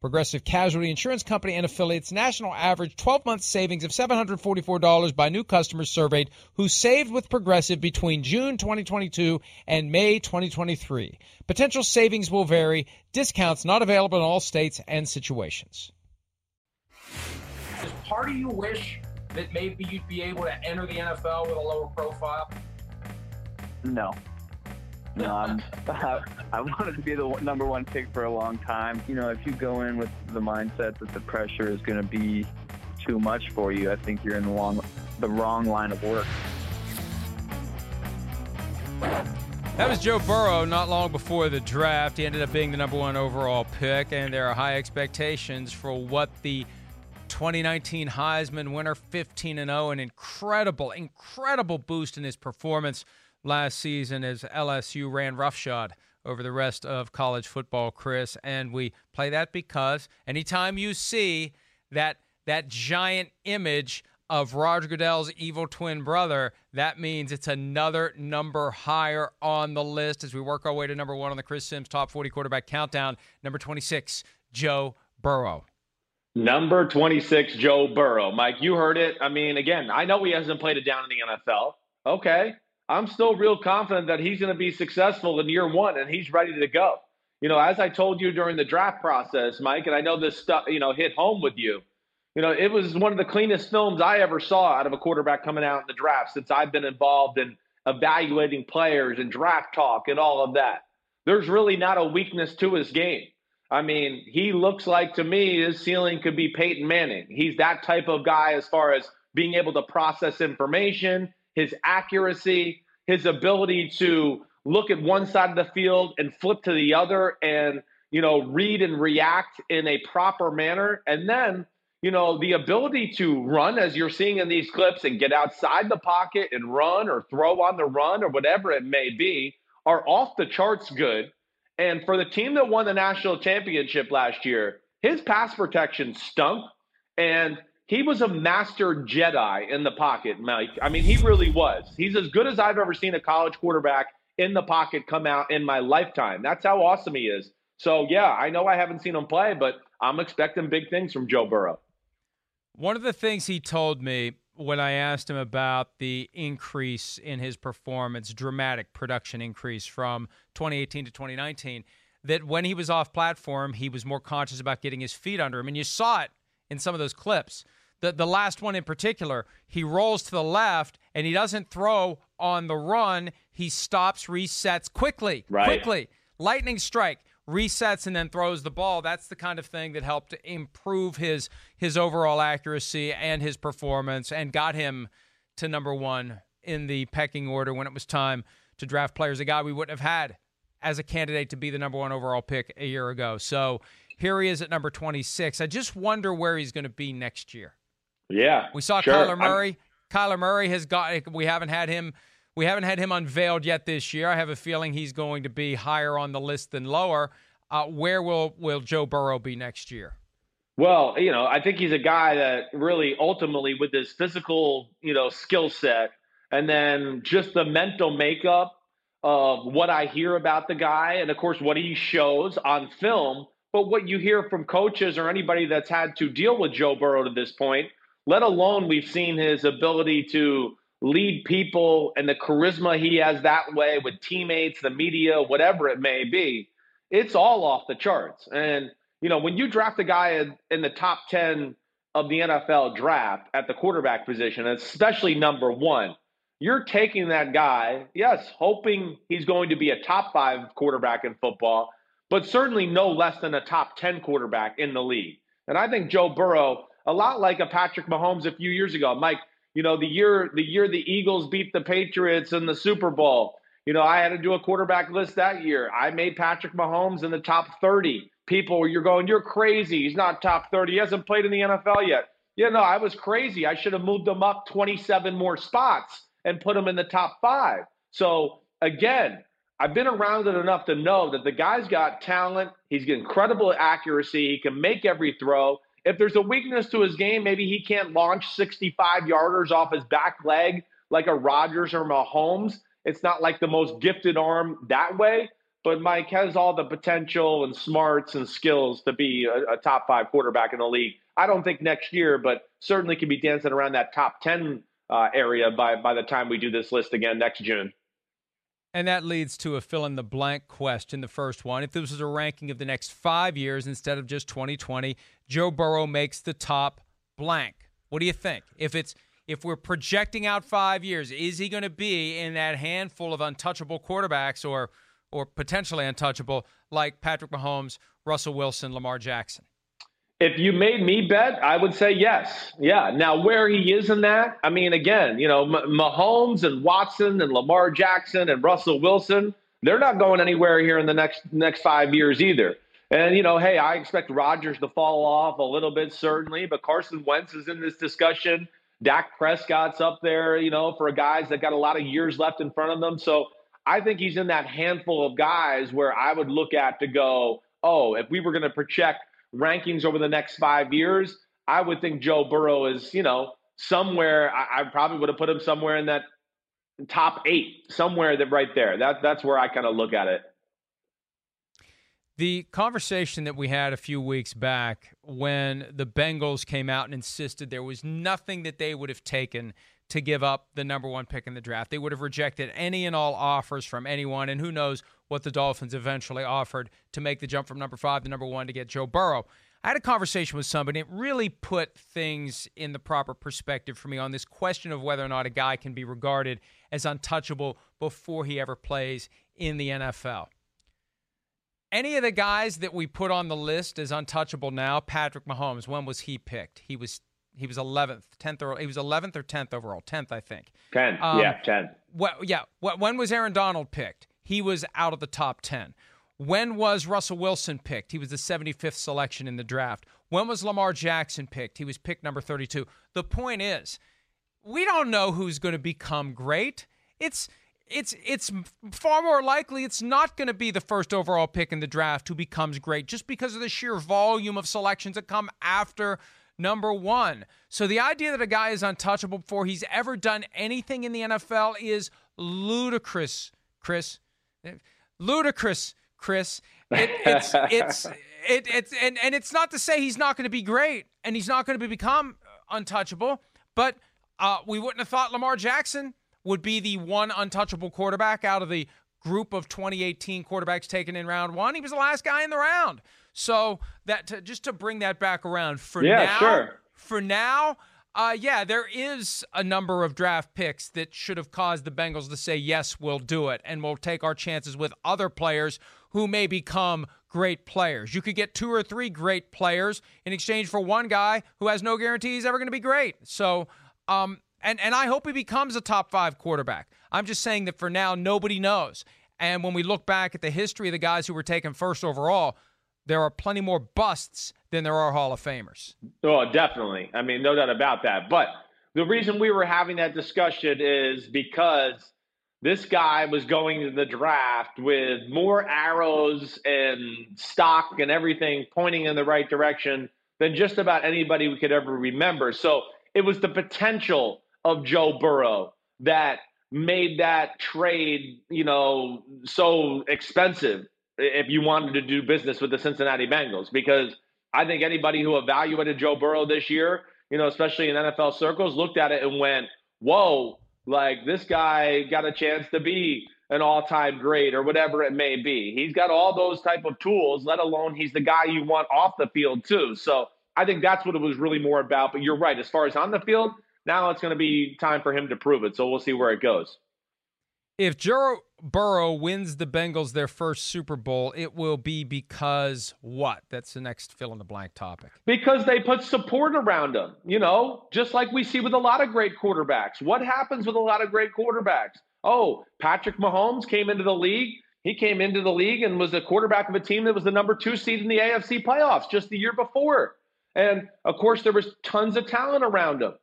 Progressive Casualty Insurance Company and affiliates national average 12 month savings of $744 by new customers surveyed who saved with Progressive between June 2022 and May 2023. Potential savings will vary, discounts not available in all states and situations. Does part of you wish that maybe you'd be able to enter the NFL with a lower profile? No. No, I'm, I, I wanted to be the number one pick for a long time. You know, if you go in with the mindset that the pressure is going to be too much for you, I think you're in the, long, the wrong line of work. That was Joe Burrow not long before the draft. He ended up being the number one overall pick, and there are high expectations for what the 2019 Heisman winner, 15 and 0, an incredible, incredible boost in his performance last season as LSU ran roughshod over the rest of college football, Chris. And we play that because anytime you see that that giant image of Roger Goodell's evil twin brother, that means it's another number higher on the list as we work our way to number one on the Chris Sims Top 40 Quarterback Countdown. Number 26, Joe Burrow. Number 26, Joe Burrow. Mike, you heard it. I mean, again, I know he hasn't played it down in the NFL. Okay. I'm still real confident that he's going to be successful in year one and he's ready to go. You know, as I told you during the draft process, Mike, and I know this stuff, you know, hit home with you. You know, it was one of the cleanest films I ever saw out of a quarterback coming out in the draft since I've been involved in evaluating players and draft talk and all of that. There's really not a weakness to his game. I mean, he looks like to me his ceiling could be Peyton Manning. He's that type of guy as far as being able to process information his accuracy, his ability to look at one side of the field and flip to the other and, you know, read and react in a proper manner. And then, you know, the ability to run, as you're seeing in these clips, and get outside the pocket and run or throw on the run or whatever it may be, are off the charts good. And for the team that won the national championship last year, his pass protection stunk. And he was a master Jedi in the pocket, Mike. I mean, he really was. He's as good as I've ever seen a college quarterback in the pocket come out in my lifetime. That's how awesome he is. So, yeah, I know I haven't seen him play, but I'm expecting big things from Joe Burrow. One of the things he told me when I asked him about the increase in his performance, dramatic production increase from 2018 to 2019, that when he was off platform, he was more conscious about getting his feet under him. And you saw it in some of those clips the, the last one in particular, he rolls to the left and he doesn't throw on the run. He stops, resets quickly, right. quickly. Lightning strike, resets and then throws the ball. That's the kind of thing that helped improve his his overall accuracy and his performance and got him to number one in the pecking order when it was time to draft players. A guy we wouldn't have had as a candidate to be the number one overall pick a year ago. So here he is at number 26. I just wonder where he's going to be next year. Yeah, we saw sure. Kyler Murray. I'm... Kyler Murray has got. We haven't had him. We haven't had him unveiled yet this year. I have a feeling he's going to be higher on the list than lower. Uh, where will will Joe Burrow be next year? Well, you know, I think he's a guy that really ultimately, with his physical, you know, skill set and then just the mental makeup of what I hear about the guy, and of course, what he shows on film, but what you hear from coaches or anybody that's had to deal with Joe Burrow to this point, let alone we've seen his ability to lead people and the charisma he has that way with teammates, the media, whatever it may be. It's all off the charts. And, you know, when you draft a guy in the top 10 of the NFL draft at the quarterback position, especially number one, you're taking that guy, yes, hoping he's going to be a top five quarterback in football, but certainly no less than a top 10 quarterback in the league. And I think Joe Burrow, a lot like a Patrick Mahomes a few years ago, Mike, you know, the year the year the Eagles beat the Patriots in the Super Bowl, you know, I had to do a quarterback list that year. I made Patrick Mahomes in the top 30. People, you're going, you're crazy. He's not top 30. He hasn't played in the NFL yet. Yeah, no, I was crazy. I should have moved him up 27 more spots and put him in the top five. So again, I've been around it enough to know that the guy's got talent. He's got incredible accuracy. He can make every throw. If there's a weakness to his game, maybe he can't launch 65 yarders off his back leg like a Rodgers or Mahomes. It's not like the most gifted arm that way, but Mike has all the potential and smarts and skills to be a, a top five quarterback in the league. I don't think next year, but certainly can be dancing around that top 10 uh, area by by the time we do this list again next June. And that leads to a fill in the blank question, the first one. If this was a ranking of the next five years instead of just 2020, Joe Burrow makes the top blank. What do you think? If it's if we're projecting out five years, is he going to be in that handful of untouchable quarterbacks or or potentially untouchable like Patrick Mahomes, Russell Wilson, Lamar Jackson? If you made me bet, I would say yes. Yeah. Now, where he is in that, I mean, again, you know, Mahomes and Watson and Lamar Jackson and Russell Wilson, they're not going anywhere here in the next next five years either. And you know, hey, I expect Rodgers to fall off a little bit, certainly, but Carson Wentz is in this discussion. Dak Prescott's up there, you know, for guys that got a lot of years left in front of them. So I think he's in that handful of guys where I would look at to go, oh, if we were going to project rankings over the next five years, I would think Joe Burrow is, you know, somewhere. I, I probably would have put him somewhere in that top eight, somewhere that right there. That that's where I kind of look at it. The conversation that we had a few weeks back when the Bengals came out and insisted there was nothing that they would have taken to give up the number one pick in the draft. They would have rejected any and all offers from anyone, and who knows what the Dolphins eventually offered to make the jump from number five to number one to get Joe Burrow. I had a conversation with somebody. It really put things in the proper perspective for me on this question of whether or not a guy can be regarded as untouchable before he ever plays in the NFL. Any of the guys that we put on the list as untouchable now, Patrick Mahomes, when was he picked? He was he was 11th, 10th or he was 11th or 10th overall, 10th I think. 10. Um, yeah, 10. What yeah, what when was Aaron Donald picked? He was out of the top 10. When was Russell Wilson picked? He was the 75th selection in the draft. When was Lamar Jackson picked? He was picked number 32. The point is, we don't know who's going to become great. It's it's it's far more likely it's not going to be the first overall pick in the draft who becomes great just because of the sheer volume of selections that come after number one. So the idea that a guy is untouchable before he's ever done anything in the NFL is ludicrous, Chris. Ludicrous, Chris. It, it's it's it, it's and, and it's not to say he's not going to be great and he's not going to become untouchable, but uh, we wouldn't have thought Lamar Jackson would be the one untouchable quarterback out of the group of 2018 quarterbacks taken in round one. He was the last guy in the round. So that to, just to bring that back around for yeah, now, sure. for now, uh, yeah, there is a number of draft picks that should have caused the Bengals to say yes, we'll do it, and we'll take our chances with other players who may become great players. You could get two or three great players in exchange for one guy who has no guarantee he's ever going to be great. So, um, and and I hope he becomes a top five quarterback. I'm just saying that for now, nobody knows. And when we look back at the history of the guys who were taken first overall, there are plenty more busts than there are Hall of Famers. Oh, definitely. I mean, no doubt about that. But the reason we were having that discussion is because this guy was going to the draft with more arrows and stock and everything pointing in the right direction than just about anybody we could ever remember. So it was the potential of Joe Burrow that made that trade, you know, so expensive if you wanted to do business with the Cincinnati Bengals because I think anybody who evaluated Joe Burrow this year, you know, especially in NFL circles, looked at it and went, "Whoa, like this guy got a chance to be an all-time great or whatever it may be. He's got all those type of tools, let alone he's the guy you want off the field too." So, I think that's what it was really more about, but you're right as far as on the field, now it's going to be time for him to prove it. So we'll see where it goes. If Joe Burrow wins the Bengals their first Super Bowl, it will be because what? That's the next fill in the blank topic. Because they put support around him, you know, just like we see with a lot of great quarterbacks. What happens with a lot of great quarterbacks? Oh, Patrick Mahomes came into the league. He came into the league and was the quarterback of a team that was the number two seed in the AFC playoffs just the year before. And of course, there was tons of talent around him.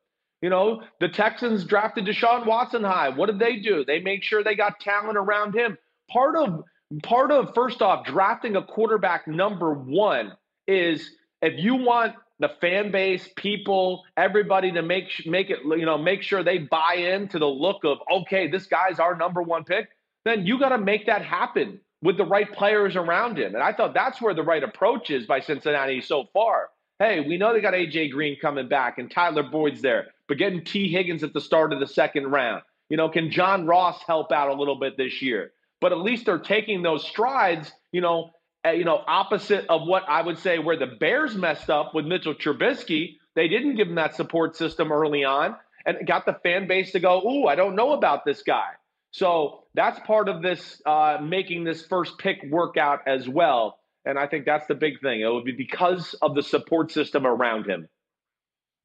You know, the Texans drafted Deshaun Watson high. What did they do? They made sure they got talent around him. Part of part of first off drafting a quarterback number 1 is if you want the fan base, people, everybody to make make it you know, make sure they buy into the look of okay, this guy's our number 1 pick, then you got to make that happen with the right players around him. And I thought that's where the right approach is by Cincinnati so far. Hey, we know they got AJ Green coming back and Tyler Boyd's there but getting Tee Higgins at the start of the second round. You know, can John Ross help out a little bit this year? But at least they're taking those strides, you know, you know, opposite of what I would say where the Bears messed up with Mitchell Trubisky. They didn't give him that support system early on and got the fan base to go, ooh, I don't know about this guy. So that's part of this uh, making this first pick work out as well. And I think that's the big thing. It would be because of the support system around him.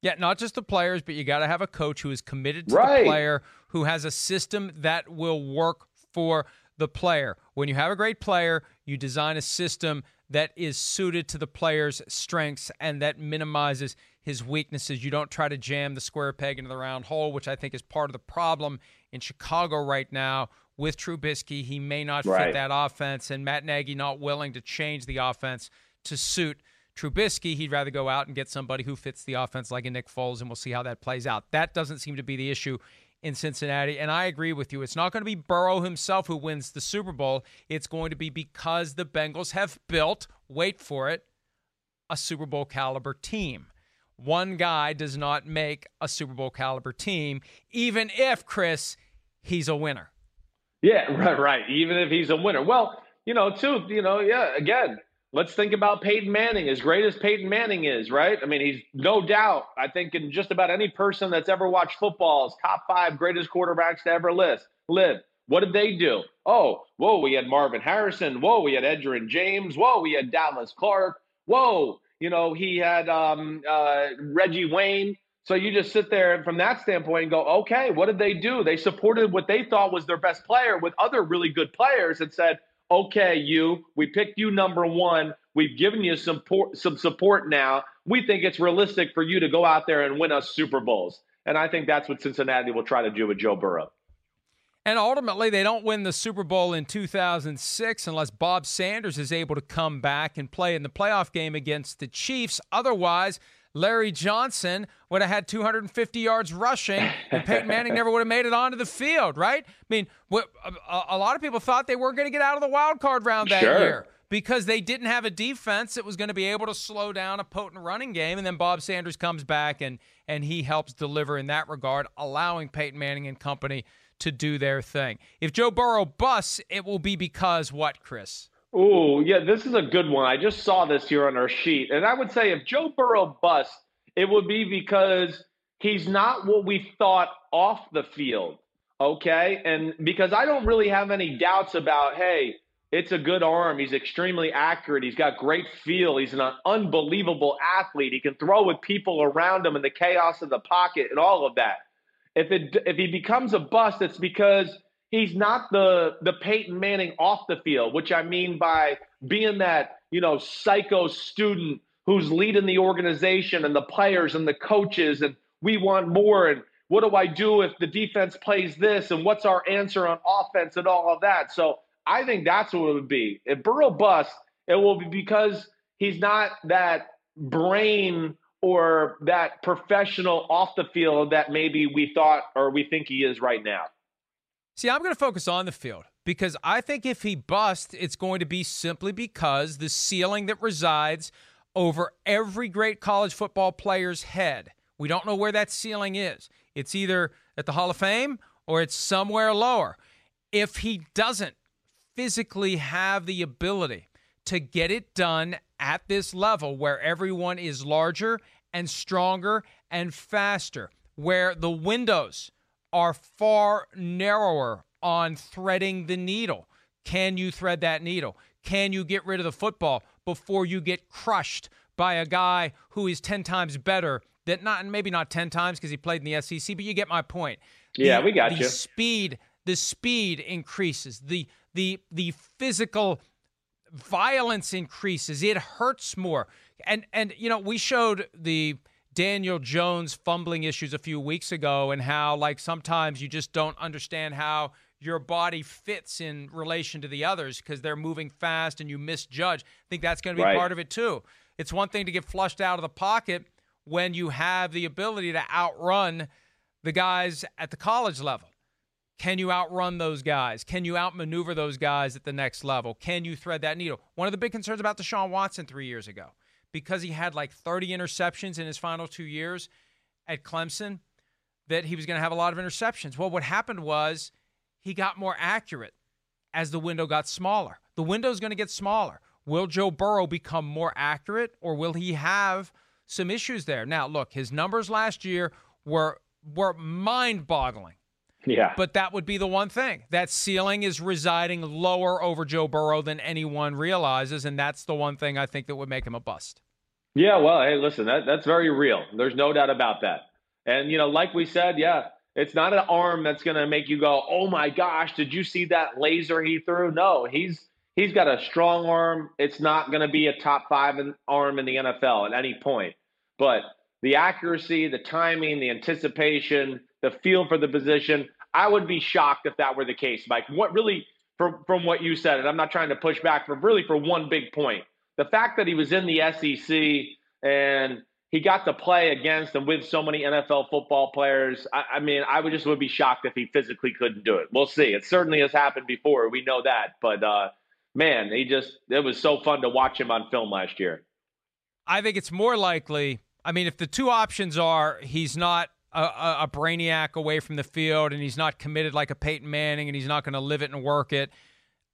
Yeah, not just the players, but you got to have a coach who is committed to right. the player, who has a system that will work for the player. When you have a great player, you design a system that is suited to the player's strengths and that minimizes his weaknesses. You don't try to jam the square peg into the round hole, which I think is part of the problem in Chicago right now with Trubisky. He may not right. fit that offense, and Matt Nagy not willing to change the offense to suit Trubisky, he'd rather go out and get somebody who fits the offense like a Nick Foles, and we'll see how that plays out. That doesn't seem to be the issue in Cincinnati. And I agree with you. It's not going to be Burrow himself who wins the Super Bowl. It's going to be because the Bengals have built, wait for it, a Super Bowl caliber team. One guy does not make a Super Bowl caliber team, even if, Chris, he's a winner. Yeah, right, right. Even if he's a winner. Well, you know, too, you know, yeah, again, Let's think about Peyton Manning, as great as Peyton Manning is, right? I mean, he's no doubt, I think, in just about any person that's ever watched football, is top five greatest quarterbacks to ever list, live. What did they do? Oh, whoa, we had Marvin Harrison. Whoa, we had Edgerrin James. Whoa, we had Dallas Clark. Whoa, you know, he had um, uh, Reggie Wayne. So you just sit there from that standpoint and go, okay, what did they do? They supported what they thought was their best player with other really good players and said, okay, you, we picked you number one. We've given you some, por- some support now. We think it's realistic for you to go out there and win us Super Bowls. And I think that's what Cincinnati will try to do with Joe Burrow. And ultimately, they don't win the Super Bowl in 2006 unless Bob Sanders is able to come back and play in the playoff game against the Chiefs. Otherwise, Larry Johnson would have had 250 yards rushing, and Peyton Manning never would have made it onto the field, right? I mean, what, a, a, lot of people thought they weren't going to get out of the wild card round that sure. year because they didn't have a defense that was going to be able to slow down a potent running game. And then Bob Sanders comes back and and he helps deliver in that regard, allowing Peyton Manning and company to do their thing. If Joe Burrow busts, it will be because what, Chris? Oh, yeah, this is a good one. I just saw this here on our sheet. And I would say if Joe Burrow busts, it would be because he's not what we thought off the field. Okay. And because I don't really have any doubts about, hey, it's a good arm. He's extremely accurate. He's got great feel. He's an unbelievable athlete. He can throw with people around him in the chaos of the pocket and all of that. If it if he becomes a bust, it's because he's not the the Peyton Manning off the field, which I mean by being that you know psycho student who's leading the organization and the players and the coaches, and we want more. And what do I do if the defense plays this? And what's our answer on offense and all of that? So I think that's what it would be. If Burrow busts, it will be because he's not that brain or that professional off the field that maybe we thought or we think he is right now? See, I'm going to focus on the field because I think if he busts, it's going to be simply because the ceiling that resides over every great college football player's head. We don't know where that ceiling is. It's either at the Hall of Fame or it's somewhere lower. If he doesn't physically have the ability to get it done at this level where everyone is larger and stronger and faster, where the windows are far narrower on threading the needle. Can you thread that needle? Can you get rid of the football before you get crushed by a guy who is 10 times better than not maybe not 10 times because he played in the SEC, but you get my point. Yeah, the, we got the you. Speed, the speed increases. The the the physical violence increases. It hurts more. And and you know, we showed the Daniel Jones fumbling issues a few weeks ago and how like sometimes you just don't understand how your body fits in relation to the others because they're moving fast and you misjudge. I think that's going to be right. part of it too. It's one thing to get flushed out of the pocket when you have the ability to outrun the guys at the college level. Can you outrun those guys? Can you outmaneuver those guys at the next level? Can you thread that needle? One of the big concerns about Deshaun Watson three years ago, because he had like 30 interceptions in his final two years at Clemson, that he was going to have a lot of interceptions. Well, what happened was he got more accurate as the window got smaller. The window is going to get smaller. Will Joe Burrow become more accurate or will he have some issues there? Now, look, his numbers last year were were mind-boggling. Yeah. But that would be the one thing. That ceiling is residing lower over Joe Burrow than anyone realizes, and that's the one thing I think that would make him a bust. Yeah, well, hey, listen, that, that's very real. There's no doubt about that. And, you know, like we said, yeah, it's not an arm that's going to make you go, "Oh my gosh, did you see that laser he threw?" No, he's he's got a strong arm. It's not going to be a top 5 arm in the NFL at any point. But the accuracy, the timing, the anticipation, the feel for the position, I would be shocked if that were the case, Mike. What really from from what you said, and I'm not trying to push back, but really for one big point. The fact that he was in the SEC and he got to play against and with so many NFL football players. I, I, mean, I would just would be shocked if he physically couldn't do it. We'll see. It certainly has happened before. We know that, but uh, man, he just it was so fun to watch him on film last year. I think it's more likely. I mean, if the two options are he's not a, a, a brainiac away from the field and he's not committed like a Peyton Manning and he's not going to live it and work it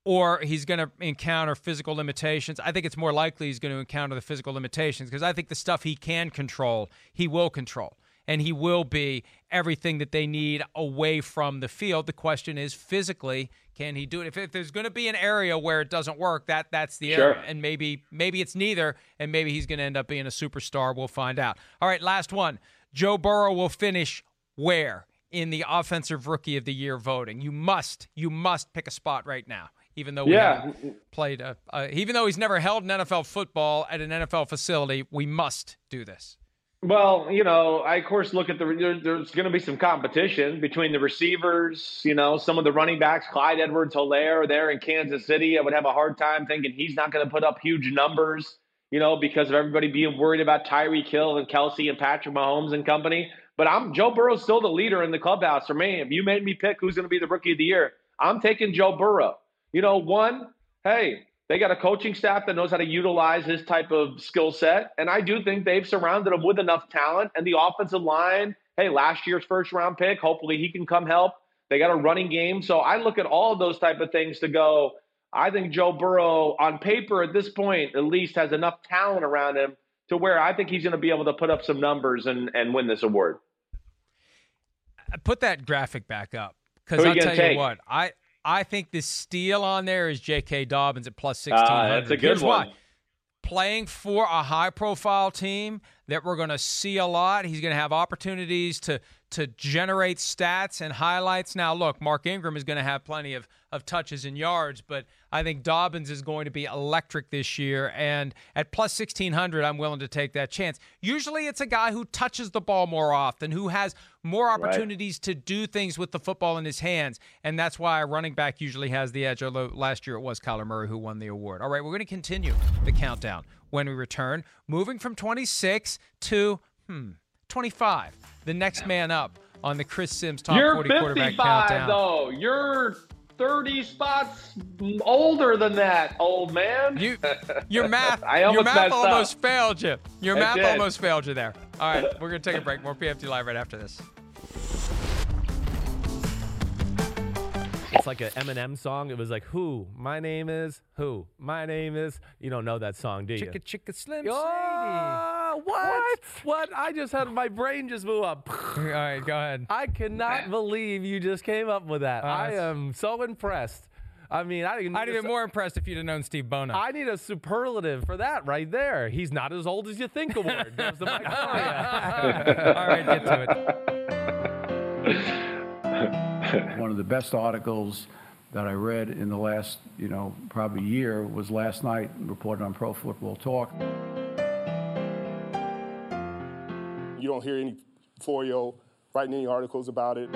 or he's going to encounter physical limitations. I think it's more likely he's going to encounter the physical limitations because I think the stuff he can control, he will control. And he will be everything that they need away from the field. The question is physically, can he do it? If, if there's going to be an area where it doesn't work, that that's the sure. area. And maybe maybe it's neither, and maybe he's going to end up being a superstar. We'll find out. All right, last one. Joe Burrow will finish where in the offensive rookie of the year voting? You must, you must pick a spot right now even though we yeah. played a, uh, even though he's never held an NFL football at an NFL facility, we must do this. Well, you know, I of course look at the there, there's going to be some competition between the receivers. You know, some of the running backs, Clyde Edwards-Helaire, there in Kansas City. I would have a hard time thinking he's not going to put up huge numbers. You know, because of everybody being worried about Tyreek Hill and Kelce and Patrick Mahomes and company. But I'm Joe Burrow's still the leader in the clubhouse for me. If you made me pick who's going to be the rookie of the year, I'm taking Joe Burrow. You know, one, hey, they got a coaching staff that knows how to utilize his type of skill set. And I do think they've surrounded him with enough talent. And the offensive line, hey, last year's first round pick, hopefully he can come help. They got a running game. So I look at all those type of things to go, I think Joe Burrow, on paper at this point, at least has enough talent around him to where I think he's going to be able to put up some numbers and, and win this award. Put that graphic back up. Because I'll tell take? you what, I, I think the steal on there is J.K. Dobbins at plus 1600. Uh, that's a good Here's one. Why. Playing for a high profile team that we're going to see a lot. He's going to have opportunities to to generate stats and highlights. Now, look, Mark Ingram is going to have plenty of, of touches and yards, but I think Dobbins is going to be electric this year. And at plus 1600, I'm willing to take that chance. Usually it's a guy who touches the ball more often, who has more opportunities right. to do things with the football in his hands. And that's why a running back usually has the edge. Although last year it was Kyler Murray who won the award. All right, we're going to continue the countdown when we return, moving from 26 to, hmm, 25. The next man up on the Chris Sims Top You're 40 quarterback 55 countdown. though. You're 30 spots older than that, old man. You, your math, I your almost math up. almost failed you. Your math did. almost failed you there. All right, we're gonna take a break. More PFT live right after this. It's like an Eminem song. It was like, "Who? My name is who? My name is." You don't know that song, do you? Chicka chicka slim Oh, what? What? I just had my brain just blew up. All right, go ahead. I cannot believe you just came up with that. Uh, I am so impressed. I mean, I didn't. I'd have been more impressed if you'd have known Steve Bona. I need a superlative for that right there. He's not as old as you think. Award. Gives the mic. All right, get to it. One of the best articles that I read in the last, you know, probably year was last night reported on Pro Football Talk. You don't hear any four-year-old writing any articles about it.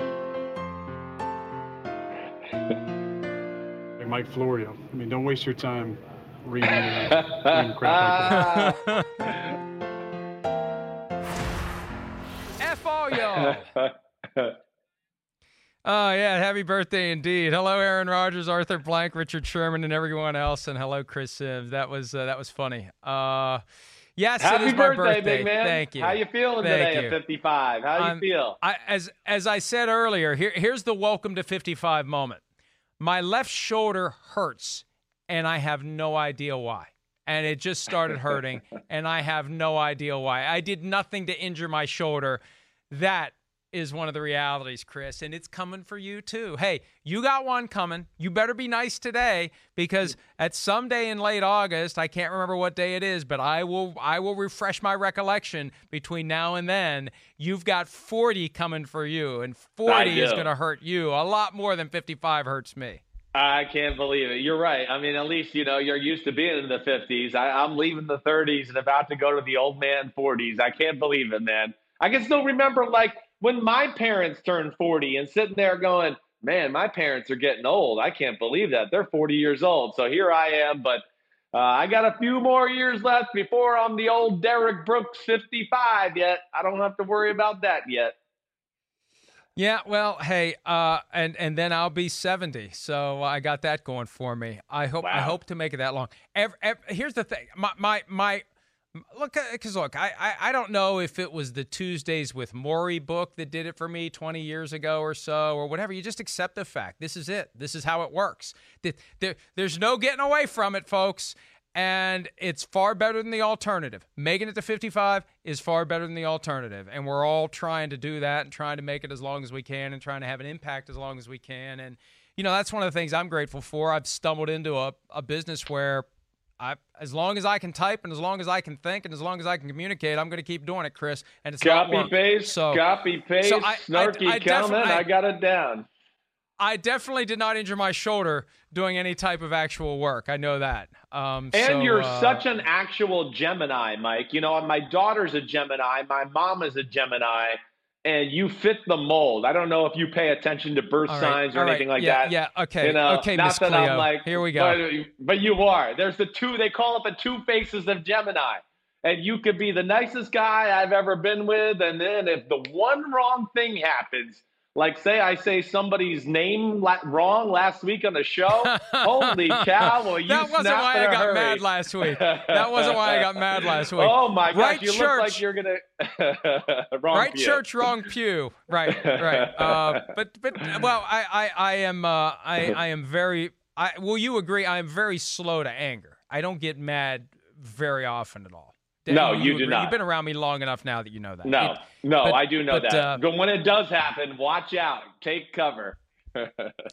Like Mike Florio. I mean, don't waste your time reading, reading crap like that. F all y'all. Oh yeah, happy birthday indeed. Hello, Aaron Rodgers, Arthur Blank, Richard Sherman, and everyone else, and hello, Chris Sims. That was uh, that was funny. Uh, yes, Happy it is my birthday, big man. Thank you. How you feeling Thank today you. at 55? How I'm- you feel? I, as as I said earlier, here here's the welcome to 55 moment. My left shoulder hurts, and I have no idea why. And it just started hurting, and I have no idea why. I did nothing to injure my shoulder. That is one of the realities, Chris, and it's coming for you too. Hey, you got one coming. You better be nice today because at some day in late August, I can't remember what day it is, but I will I will refresh my recollection between now and then. You've got 40 coming for you and 40 is going to hurt you a lot more than 55 hurts me. I can't believe it. You're right. I mean, at least you know you're used to being in the 50s. I, I'm leaving the 30s and about to go to the old man 40s. I can't believe it, man. I can still remember like when my parents turned 40 and sitting there going, "Man, my parents are getting old. I can't believe that they're 40 years old." So here I am, but uh, I got a few more years left before I'm the old Derrick Brooks 55. Yet I don't have to worry about that yet. Yeah, well, hey, uh, and and then I'll be seventy, so I got that going for me. I hope I hope to make it that long. Ev ev here's the thing, my my my. Look, because look, I, I I don't know if it was the Tuesdays with Morrie book that did it for me 20 years ago or so, or whatever. You just accept the fact. This is it. This is how it works. Th- There, there's no getting away from it, folks. And it's far better than the alternative. Making it to 55 is far better than the alternative. And we're all trying to do that and trying to make it as long as we can and trying to have an impact as long as we can. And, you know, that's one of the things I'm grateful for. I've stumbled into a, a business where I, as long as I can type and as long as I can think and as long as I can communicate, I'm going to keep doing it, Chris. And it's Copy paste, So, copy paste, so I- I- snarky I defi- comment. I- I got it down. I definitely did not injure my shoulder doing any type of actual work. I know that. Um, And so, you're uh, such an actual Gemini, Mike. You know, my daughter's a Gemini, my mom is a Gemini, and you fit the mold. I don't know if you pay attention to birth right, signs or right, anything like yeah, that. Yeah. Okay. You know, okay, not that Cleo. I'm like, Here we go. But, but you are. There's the two. They call it the two faces of Gemini. And you could be the nicest guy I've ever been with, and then if the one wrong thing happens, like say I say somebody's name la- wrong last week on the show, holy cow! Well, you that wasn't why I got hurry. mad last week. That wasn't why I got mad last week. Oh my gosh, Right you church. look like you're gonna wrong right pew. church, wrong pew. Right, right. Uh, but but well, I I, I am uh, I I am very. I will you agree? I am very slow to anger. I don't get mad very often at all. No, Will you do agree? not. You've been around me long enough now that you know that. No, It- no, but- I do know but, that. uh, but when it does happen, watch out. Take cover. All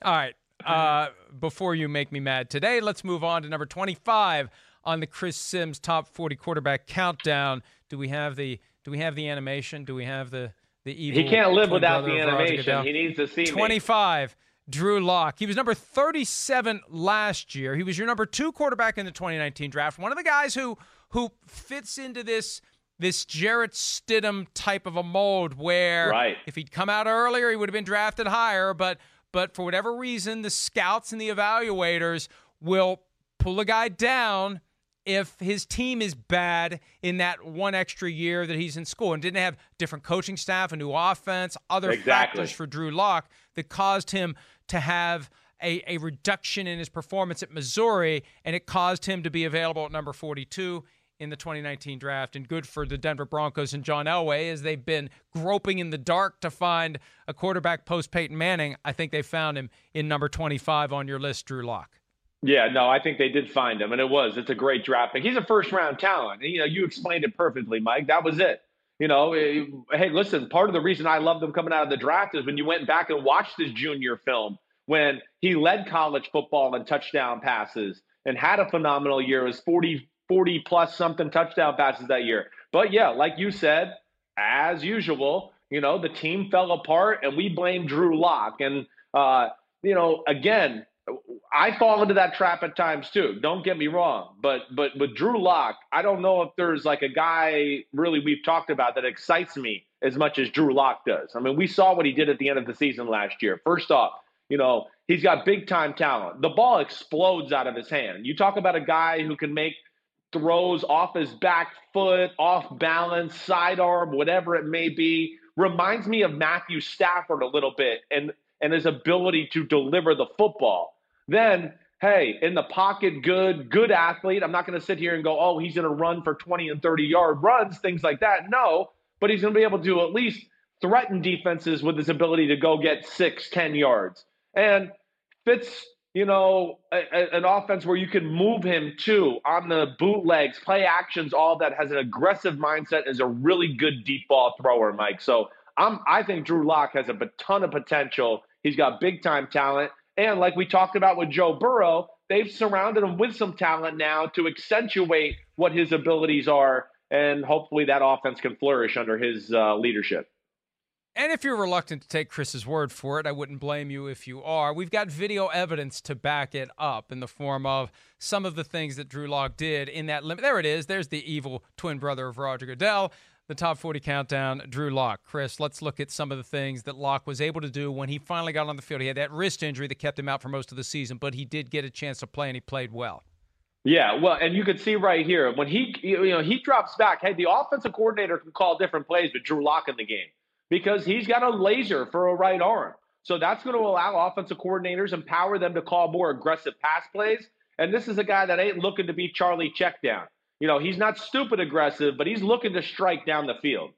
right. Uh, before you make me mad today, let's move on to number 25 on the Chris Sims top 40 quarterback countdown. Do we have the Do we have the animation? Do we have the the evil? he can't live without the brother of Roger animation. He needs to see me. 25. Drew Lock. He was number 37 last year. He was your number two quarterback in the 2019 draft. One of the guys who who fits into this this Jarrett Stidham type of a mold where Right. if he'd come out earlier, he would have been drafted higher. But but for whatever reason, the scouts and the evaluators will pull a guy down if his team is bad in that one extra year that he's in school and didn't have different coaching staff, a new offense, other Exactly. factors for Drew Lock that caused him to have a, a reduction in his performance at Missouri, and it caused him to be available at number 42 in the 2019 draft. And good for the Denver Broncos and John Elway as they've been groping in the dark to find a quarterback post Peyton Manning. I think they found him in number 25 on your list, Drew Lock. Yeah, no, I think they did find him, and it was. It's a great draft pick. He's a first round talent. You know, you explained it perfectly, Mike. That was it. You know, eh, hey, listen, part of the reason I loved him coming out of the draft is when you went back and watched his junior film when he led college football in touchdown passes and had a phenomenal year. It was 40, 40 plus something touchdown passes that year. But yeah, like you said, as usual, you know, the team fell apart and we blame Drew Lock. And, uh, you know, again, I fall into that trap at times too. Don't get me wrong, but but with Drew Lock, I don't know if there's like a guy really we've talked about that excites me as much as Drew Lock does. I mean, we saw what he did at the end of the season last year. First off, you know, he's got big time talent. The ball explodes out of his hand. You talk about a guy who can make throws off his back foot, off balance, sidearm, whatever it may be. Reminds me of Matthew Stafford a little bit and and his ability to deliver the football. Then, hey, in the pocket, good, good athlete. I'm not going to sit here and go, oh, he's going to run for 20 and 30 yard runs, things like that. No, but he's going to be able to at least threaten defenses with his ability to go get six, ten yards. And fits, you know, a, a, an offense where you can move him too on the bootlegs, play actions, all that has an aggressive mindset, is a really good deep ball thrower, Mike. So I'm, I think Drew Lock has a ton of potential. He's got big time talent. And like we talked about with Joe Burrow, they've surrounded him with some talent now to accentuate what his abilities are. And hopefully that offense can flourish under his uh, leadership. And if you're reluctant to take Chris's word for it, I wouldn't blame you if you are. We've got video evidence to back it up in the form of some of the things that Drew Lock did in that limit. There it is. There's the evil twin brother of Roger Goodell the top 40 countdown, Drew Lock. Chris, let's look at some of the things that Lock was able to do when he finally got on the field. He had that wrist injury that kept him out for most of the season, but he did get a chance to play and he played well. Yeah, well, and you can see right here when he, you know, he drops back. Hey, the offensive coordinator can call different plays with Drew Lock in the game because he's got a laser for a right arm. So that's going to allow offensive coordinators empower them to call more aggressive pass plays. And this is a guy that ain't looking to be Charlie Checkdown. You know, he's not stupid aggressive, but he's looking to strike down the field.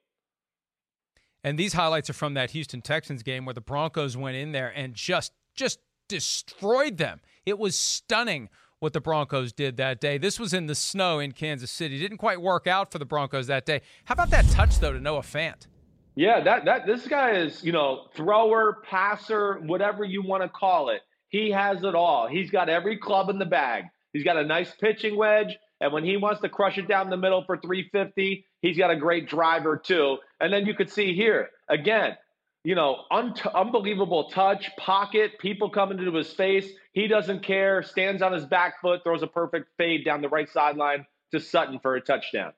And these highlights are from that Houston Texans game where the Broncos went in there and just just destroyed them. It was stunning what the Broncos did that day. This was in the snow in Kansas City. Didn't quite work out for the Broncos that day. How about that touch though to Noah Fant? Yeah, that that this guy is, you know, thrower, passer, whatever you want to call it. He has it all. He's got every club in the bag. He's got a nice pitching wedge. And when he wants to crush it down the middle for 350, he's got a great driver too. And then you could see here again, you know, un- unbelievable touch, pocket, people coming into his face. He doesn't care, stands on his back foot, throws a perfect fade down the right sideline to Sutton for a touchdown.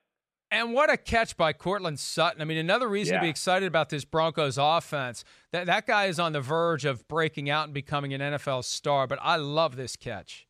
And what a catch by Courtland Sutton. I mean, another reason Yeah. to be excited about this Broncos offense. That that guy is on the verge of breaking out and becoming an NFL star, but I love this catch.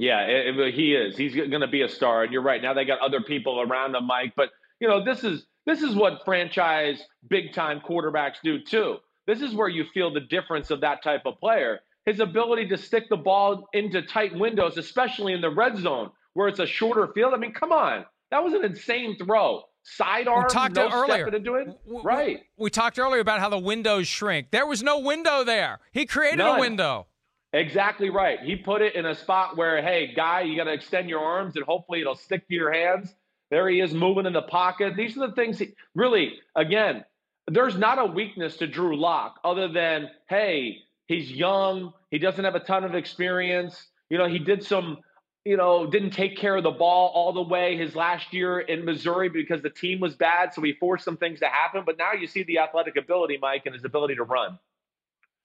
Yeah, eh, eh, it, it- he is. He's going to be a star, and you're right. Now they got other people around him, Mike. But you know, this is this is what franchise big time quarterbacks do too. This is where you feel the difference of that type of player. His ability to stick the ball into tight windows, especially in the red zone where it's a shorter field. I mean, come on, that was an insane throw. Sidearm, We talked no earlier. stepping into it. W- Right. We talked earlier about how the windows shrink. There was no window there. He created a window. Exactly right. He put it in a spot where, hey, guy, you got to extend your arms and hopefully it'll stick to your hands. There he is moving in the pocket. These are the things, he, really, again, there's not a weakness to Drew Lock other than, hey, he's young. He doesn't have a ton of experience. You know, he did some, you know, didn't take care of the ball all the way his last year in Missouri because the team was bad. So he forced some things to happen. But now you see the athletic ability, Mike, and his ability to run.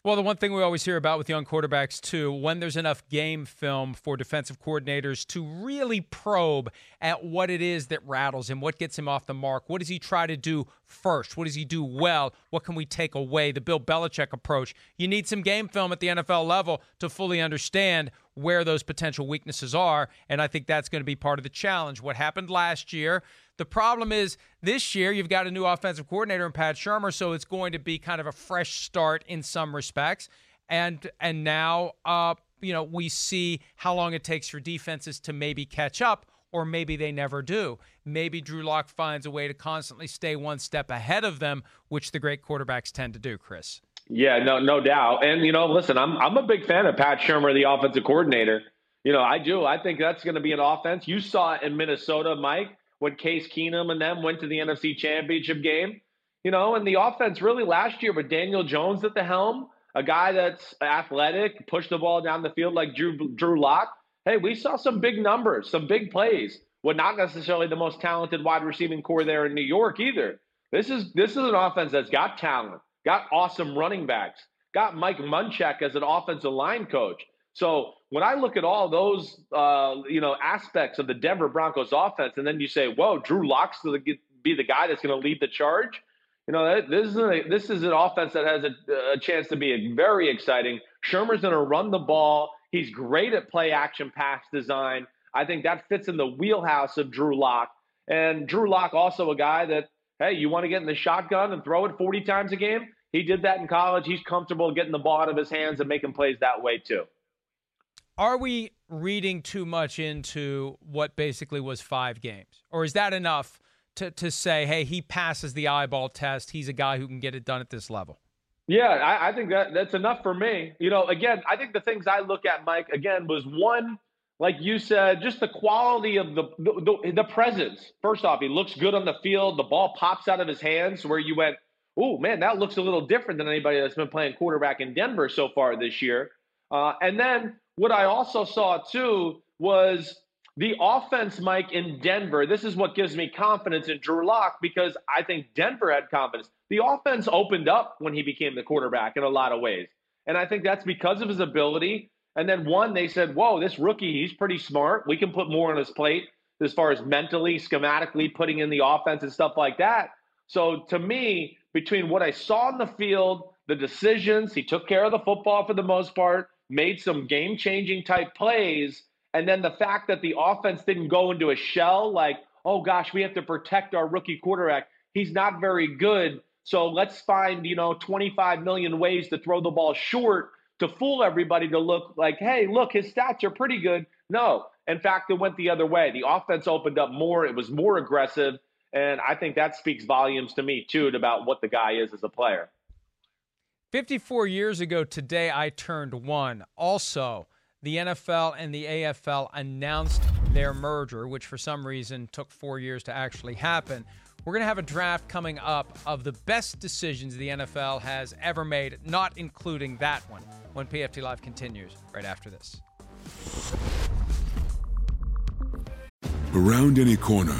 Well, the one thing we always hear about with young quarterbacks, too, when there's enough game film for defensive coordinators to really probe at what it is that rattles him, what gets him off the mark, what does he try to do first, what does he do well, what can we take away, the Bill Belichick approach. You need some game film at the NFL level to fully understand where those potential weaknesses are. And I think that's going to be part of the challenge. What happened last year the problem is this year you've got a new offensive coordinator in Pat Shurmur, so it's going to be kind of a fresh start in some respects. And and now uh, you know, we see how long it takes for defenses to maybe catch up or maybe they never do. Maybe Drew Lock finds a way to constantly stay one step ahead of them, which the great quarterbacks tend to do, Chris. Yeah, no, no doubt. And you know, listen, I'm I'm a big fan of Pat Shurmur, the offensive coordinator. You know, I do. I think that's going to be an offense. You saw it in Minnesota, Mike when Case Keenum and them went to the NFC Championship game. You know, and the offense really last year with Daniel Jones at the helm, a guy that's athletic, pushed the ball down the field like Drew Drew Lock. Hey, we saw some big numbers, some big plays. Well, not necessarily the most talented wide receiving corps there in New York either. This is this is an offense that's got talent, got awesome running backs, got Mike Munchak as an offensive line coach. So when I look at all those, uh, you know, aspects of the Denver Broncos offense, and then you say, "Whoa, Drew Lock's to be the guy that's going to lead the charge," you know, this is a, this is an offense that has a, a chance to be very exciting. Shurmur's going to run the ball. He's great at play action pass design. I think that fits in the wheelhouse of Drew Lock. And Drew Lock also a guy that, hey, you want to get in the shotgun and throw it 40 times a game? He did that in college. He's comfortable getting the ball out of his hands and making plays that way too are we reading too much into what basically was five games? Or is that enough to, to say, hey, he passes the eyeball test. He's a guy who can get it done at this level? Yeah, I, I think that that's enough for me. You know, again, I think the things I look at, Mike, again, was one, like you said, just the quality of the, the the, the presence. First off, he looks good on the field. The ball pops out of his hands where you went, oh man, that looks a little different than anybody that's been playing quarterback in Denver so far this year. Uh, and then what I also saw too was the offense, Mike, in Denver. This is what gives me confidence in Drew Lock because I think Denver had confidence. The offense opened up when he became the quarterback in a lot of ways. And I think that's because of his ability. And then one, they said, whoa, this rookie, he's pretty smart. We can put more on his plate as far as mentally, schematically putting in the offense and stuff like that. So to me, between what I saw in the field, the decisions, he took care of the football for the most part made some game changing type plays. And then the fact that the offense didn't go into a shell like, oh gosh, we have to protect our rookie quarterback. He's not very good. So let's find, you know, 25 million ways to throw the ball short to fool everybody to look like, hey, look, his stats are pretty good. No. In fact, it went the other way. The offense opened up more, it was more aggressive. And I think that speaks volumes to me, too, about what the guy is as a player. 54 years ago today, I turned one. Also, the NFL and the AFL announced their merger, which for some reason took four years to actually happen. We're going to have a draft coming up of the best decisions the NFL has ever made, not including that one, when PFT Live continues right after this. Around any corner,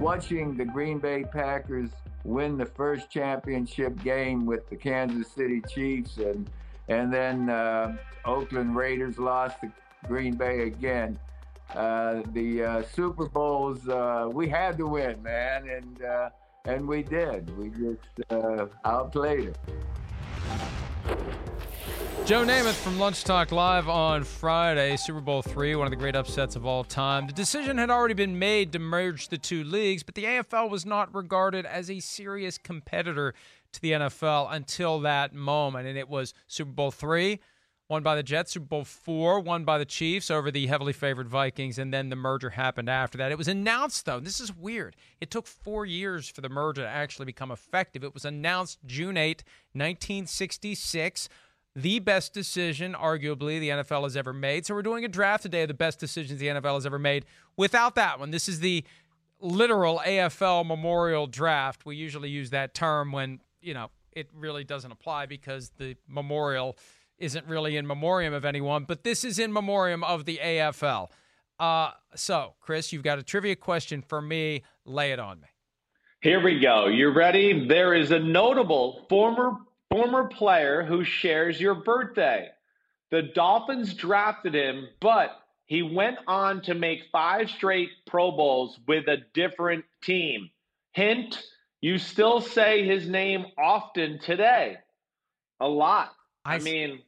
Watching the Green Bay Packers win the first championship game with the Kansas City Chiefs and and then uh, Oakland Raiders lost to Green Bay again. Uh, the uh, Super Bowls uh, we had to win, man, and uh, and we did. We just uh, outplayed it. Joe Namath from Lunch Talk Live on Friday, Super Bowl three, one of the great upsets of all time. The decision had already been made to merge the two leagues, but the AFL was not regarded as a serious competitor to the NFL until that moment. And it was Super Bowl three, won by the Jets, Super Bowl four, won by the Chiefs over the heavily favored Vikings, and then the merger happened after that. It was announced, though, this is weird. It took four years for the merger to actually become effective. It was announced June 8, 1966 the best decision, arguably, the NFL has ever made. So we're doing a draft today of the best decisions the NFL has ever made. Without that one, this is the literal AFL memorial draft. We usually use that term when, you know, it really doesn't apply because the memorial isn't really in memoriam of anyone, but this is in memoriam of the AFL. Uh, so, Chris, you've got a trivia question for me. Lay it on me. Here we go. You ready? There is a notable former former player who shares your birthday. The Dolphins drafted him, but he went on to make five straight Pro Bowls with a different team. Hint, you still say his name often today. A lot. I, I mean,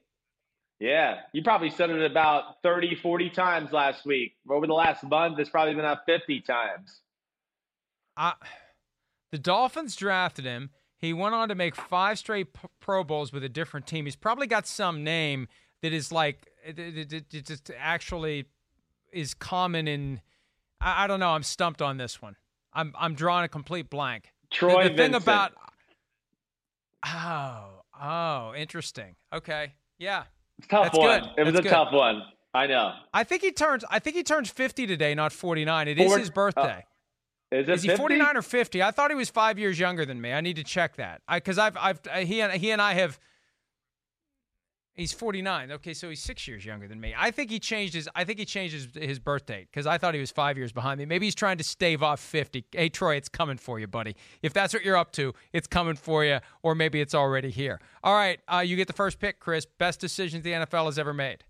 yeah, you probably said it about 30, 40 times last week. Over the last month, it's probably been up 50 times. Uh, the Dolphins drafted him. He went on to make five straight Pro Bowls with a different team. He's probably got some name that is like it, just actually is common in. I, I, don't know. I'm stumped on this one. I'm I'm drawing a complete blank. Troy the, the thing about. Oh, oh, interesting. Okay, yeah, tough That's one. Good. It was That's a good. tough one. I know. I think he turns. I think he turns 50 today, not 49. It is Four- his birthday. Uh, Is he 50? 49 or 50? I thought he was five years younger than me. I need to check that. I because I've I've uh, he and he and I have. He's 49. Okay, so he's six years younger than me. I think he changed his. I think he changed his, his birth date because I thought he was five years behind me. Maybe he's trying to stave off 50. Hey Troy, it's coming for you, buddy. If that's what you're up to, it's coming for you, or maybe it's already here. All right, uh, you get the first pick, Chris. Best decisions the NFL has ever made.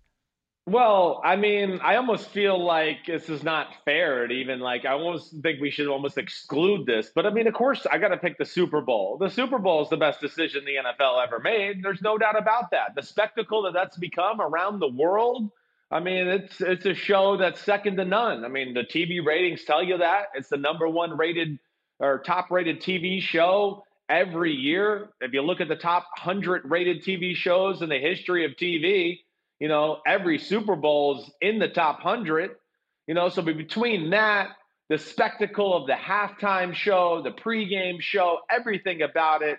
Well, I mean, I almost feel like this is not fair. To even like, I almost think we should almost exclude this. But I mean, of course, I got to pick the Super Bowl. The Super Bowl is the best decision the NFL ever made. There's no doubt about that. The spectacle that that's become around the world. I mean, it's it's a show that's second to none. I mean, the TV ratings tell you that it's the number one rated or top rated TV show every year. If you look at the top hundred rated TV shows in the history of TV you know, every Super Bowl's in the top 100. You know, so between that, the spectacle of the halftime show, the pregame show, everything about it,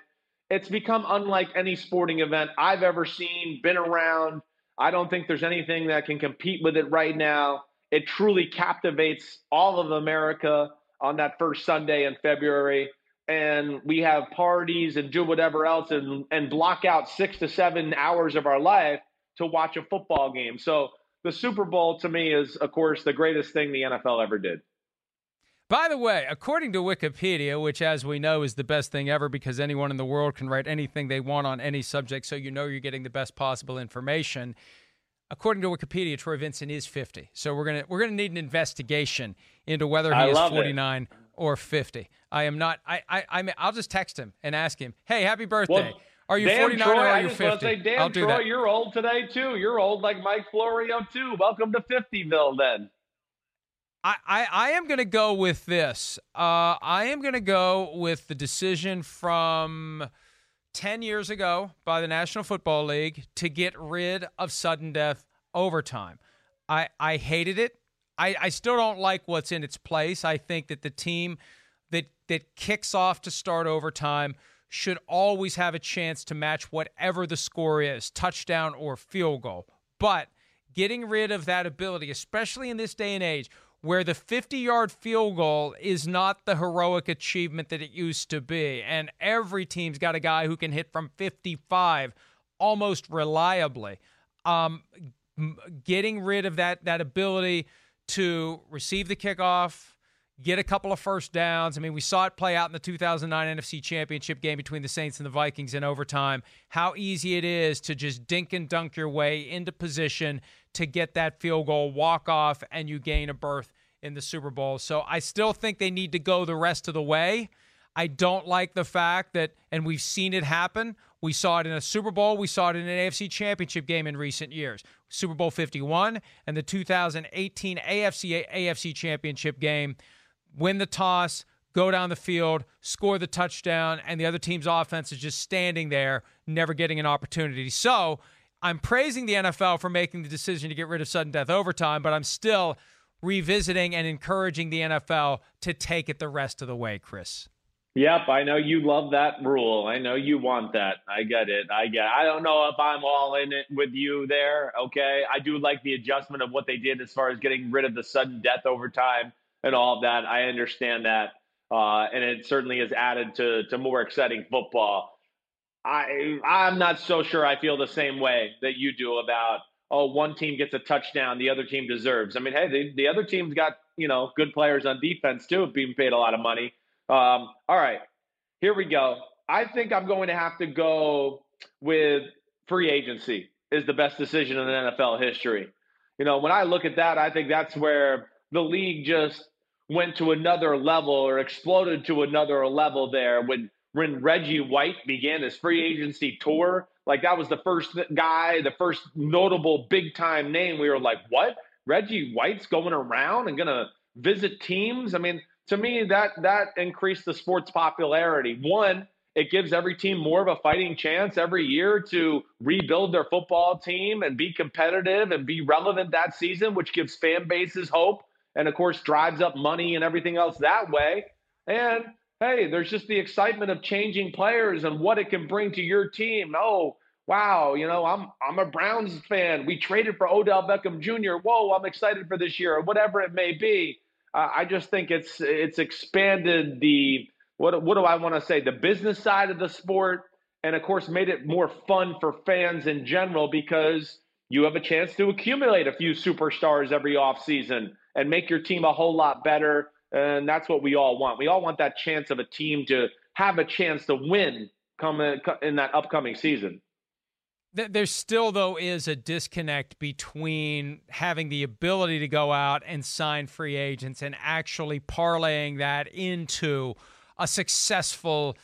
it's become unlike any sporting event I've ever seen, been around. I don't think there's anything that can compete with it right now. It truly captivates all of America on that first Sunday in February. And we have parties and do whatever else and, and block out six to seven hours of our life to watch a football game. So the Super Bowl to me is, of course, the greatest thing the NFL ever did. By the way, according to Wikipedia, which as we know is the best thing ever because anyone in the world can write anything they want on any subject, so you know you're getting the best possible information. According to Wikipedia, Troy Vincent is 50. So we're gonna we're gonna need an investigation into whether he is love it. 49 or 50. I am not. I I I mean, I'll just text him and ask him, "Hey, happy birthday! Well, are you damn, 49 Troy, or are I you just 50?" want to say, damn, I'll do Troy, that. you're old today too. You're old like Mike Florio too. Welcome to 50ville then. I, I, I am going to go with this. Uh, I am going to go with the decision from 10 years ago by the National Football League to get rid of sudden death overtime. I, I hated it. I, I still don't like what's in its place. I think that the team that, that kicks off to start overtime should always have a chance to match whatever the score is touchdown or field goal. But getting rid of that ability, especially in this day and age where the 50 yard field goal is not the heroic achievement that it used to be. And every team's got a guy who can hit from 55 almost reliably. Um, getting rid of that, that ability to receive the kickoff, get a couple of first downs. I mean, we saw it play out in the 2009 NFC Championship game between the Saints and the Vikings in overtime. How easy it is to just dink and dunk your way into position to get that field goal, walk off, and you gain a berth in the Super Bowl. So I still think they need to go the rest of the way. I don't like the fact that, and we've seen it happen. We saw it in a Super Bowl. We saw it in an AFC Championship game in recent years. Super Bowl 51 and the 2018 AFC AFC Championship game win the toss, go down the field, score the touchdown, and the other team's offense is just standing there, never getting an opportunity. So I'm praising the NFL for making the decision to get rid of sudden death overtime, but I'm still revisiting and encouraging the NFL to take it the rest of the way, Chris. Yep, I know you love that rule. I know you want that. I get it. I get. It. I don't know if I'm all in it with you there. Okay, I do like the adjustment of what they did as far as getting rid of the sudden death overtime and all of that. I understand that, uh, and it certainly has added to to more exciting football. I I'm not so sure. I feel the same way that you do about oh one team gets a touchdown, the other team deserves. I mean, hey, the, the other team's got you know good players on defense too, being paid a lot of money. Um, all right, here we go. I think I'm going to have to go with free agency is the best decision in NFL history. You know, when I look at that, I think that's where the league just went to another level or exploded to another level there when when Reggie White began his free agency tour. Like that was the first guy, the first notable big time name. We were like, what? Reggie White's going around and gonna visit teams? I mean, to me, that that increased the sport's popularity. One, it gives every team more of a fighting chance every year to rebuild their football team and be competitive and be relevant that season, which gives fan bases hope and of course drives up money and everything else that way. And hey, there's just the excitement of changing players and what it can bring to your team. Oh, wow, you know, I'm I'm a Browns fan. We traded for Odell Beckham Jr. Whoa, I'm excited for this year, or whatever it may be. Uh, I just think it's it's expanded the what what do I want to say the business side of the sport, and of course made it more fun for fans in general because you have a chance to accumulate a few superstars every offseason and make your team a whole lot better. And that's what we all want. We all want that chance of a team to have a chance to win come in that upcoming season. There still, though, is a disconnect between having the ability to go out and sign free agents and actually parlaying that into a successful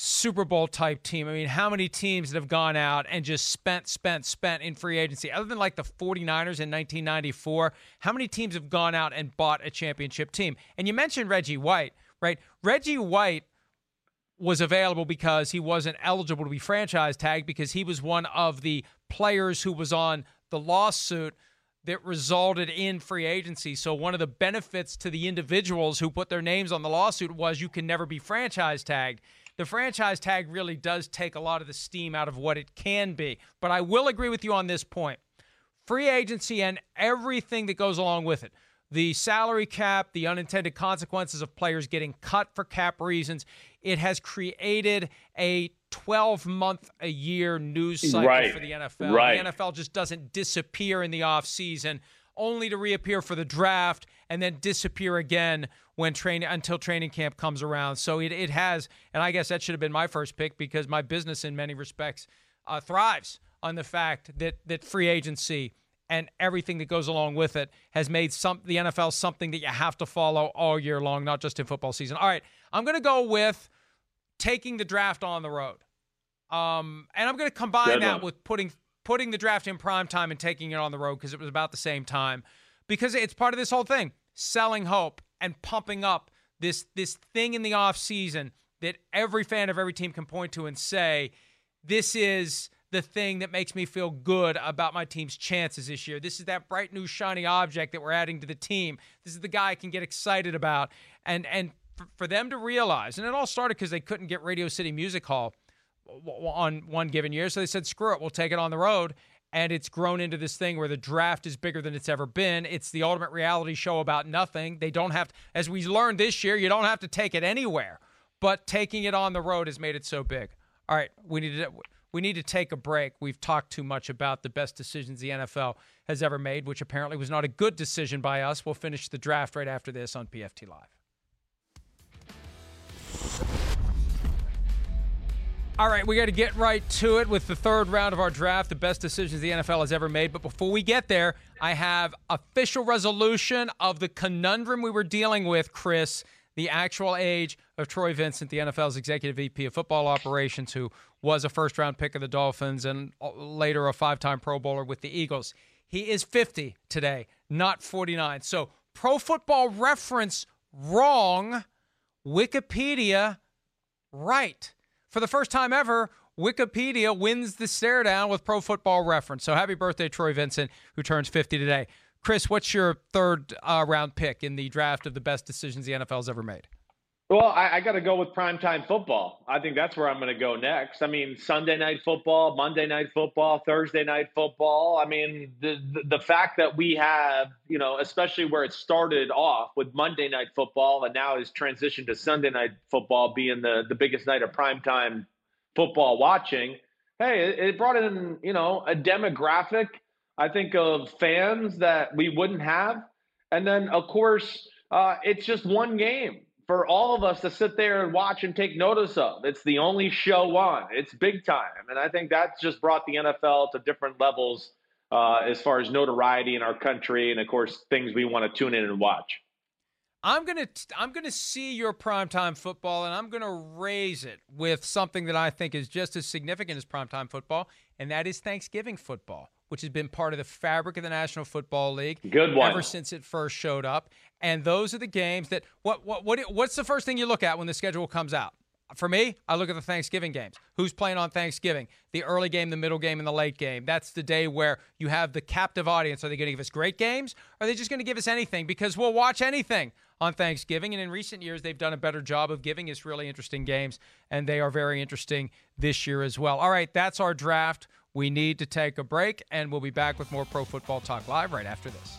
Super Bowl type team. I mean, how many teams that have gone out and just spent, spent, spent in free agency, other than like the 49ers in 1994? How many teams have gone out and bought a championship team? And you mentioned Reggie White, right? Reggie White was available because he wasn't eligible to be franchise tagged because he was one of the players who was on the lawsuit that resulted in free agency. So one of the benefits to the individuals who put their names on the lawsuit was you can never be franchise tagged the franchise tag really does take a lot of the steam out of what it can be. But I will agree with you on this point free agency and everything that goes along with it the salary cap, the unintended consequences of players getting cut for cap reasons. It has created a 12 month a year news cycle right. for the NFL. Right. The NFL just doesn't disappear in the offseason, only to reappear for the draft and then disappear again when training until training camp comes around. So it, it has, and I guess that should have been my first pick because my business in many respects uh, thrives on the fact that that free agency and everything that goes along with it has made some the NFL something that you have to follow all year long, not just in football season. All right, I'm going to go with taking the draft on the road, um, and I'm going to combine that with putting putting the draft in prime time and taking it on the road because it was about the same time because it's part of this whole thing selling hope and pumping up this this thing in the off season that every fan of every team can point to and say this is the thing that makes me feel good about my team's chances this year. This is that bright new shiny object that we're adding to the team. This is the guy I can get excited about. And and for, for them to realize, and it all started because they couldn't get Radio City Music Hall on one given year, so they said, "Screw it, we'll take it on the road." And it's grown into this thing where the draft is bigger than it's ever been. It's the ultimate reality show about nothing. They don't have, to, as we learned this year, you don't have to take it anywhere, but taking it on the road has made it so big. All right, we need to we need to take a break. We've talked too much about the best decisions the NFL has ever made, which apparently was not a good decision by us. We'll finish the draft right after this on PFT Live. All right, we got to get right to it with the third round of our draft, the best decisions the NFL has ever made. But before we get there, I have official resolution of the conundrum we were dealing with, Chris, the actual age of Troy Vincent, the NFL's executive VP of football operations, who was a first round pick of the Dolphins and uh, later a five time Pro Bowler with the Eagles. He is 50 today, not 49. So, pro football reference wrong, Wikipedia right for the first time ever, Wikipedia wins the stare down with Pro Football Reference. So happy birthday, Troy Vincent, who turns 50 today. Chris, what's your third uh, round pick in the draft of the best decisions the NFL's ever made? Well, I, I got to go with primetime football. I think that's where I'm going to go next. I mean, Sunday night football, Monday night football, Thursday night football. I mean, the, the, the fact that we have, you know, especially where it started off with Monday night football and now has transitioned to Sunday night football being the the biggest night of primetime football watching. Hey, it, it brought in, you know, a demographic. I think of fans that we wouldn't have, and then of course, uh, it's just one game for all of us to sit there and watch and take notice of. It's the only show on. It's big time, and I think that's just brought the NFL to different levels uh, as far as notoriety in our country, and of course things we want to tune in and watch. I'm gonna I'm gonna see your primetime football, and I'm gonna raise it with something that I think is just as significant as primetime football, and that is Thanksgiving football which has been part of the fabric of the National Football League Good one. ever since it first showed up. And those are the games that what what what what's the first thing you look at when the schedule comes out? For me, I look at the Thanksgiving games. Who's playing on Thanksgiving? The early game, the middle game, and the late game. That's the day where you have the captive audience. Are they going to give us great games? Or are they just going to give us anything? Because we'll watch anything on Thanksgiving. And in recent years, they've done a better job of giving us really interesting games, and they are very interesting this year as well. All right, that's our draft. We need to take a break, and we'll be back with more Pro Football Talk Live right after this.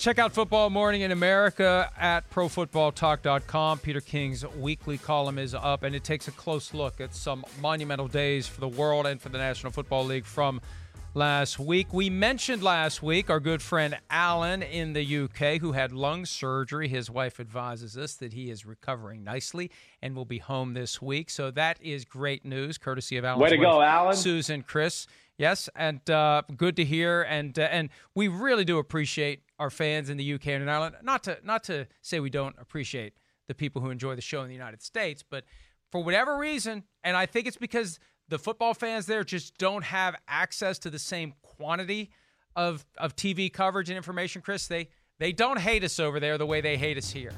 Check out Football Morning in America at profootballtalk.com. Peter King's weekly column is up, and it takes a close look at some monumental days for the world and for the National Football League from last week. We mentioned last week our good friend Alan in the UK who had lung surgery. His wife advises us that he is recovering nicely and will be home this week. So that is great news, courtesy of Alan. Way to go, Alan. Susan, Chris. Yes, and uh, good to hear, and uh, and we really do appreciate our fans in the UK and in Ireland. Not to not to say we don't appreciate the people who enjoy the show in the United States, but for whatever reason, and I think it's because the football fans there just don't have access to the same quantity of of TV coverage and information. Chris, they they don't hate us over there the way they hate us here.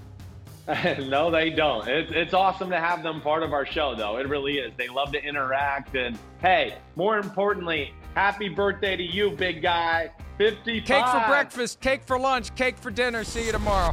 no, they don't. It's, it's awesome to have them part of our show, though. It really is. They love to interact. And hey, more importantly, happy birthday to you, big guy. 55. Cake for breakfast, cake for lunch, cake for dinner. See you tomorrow.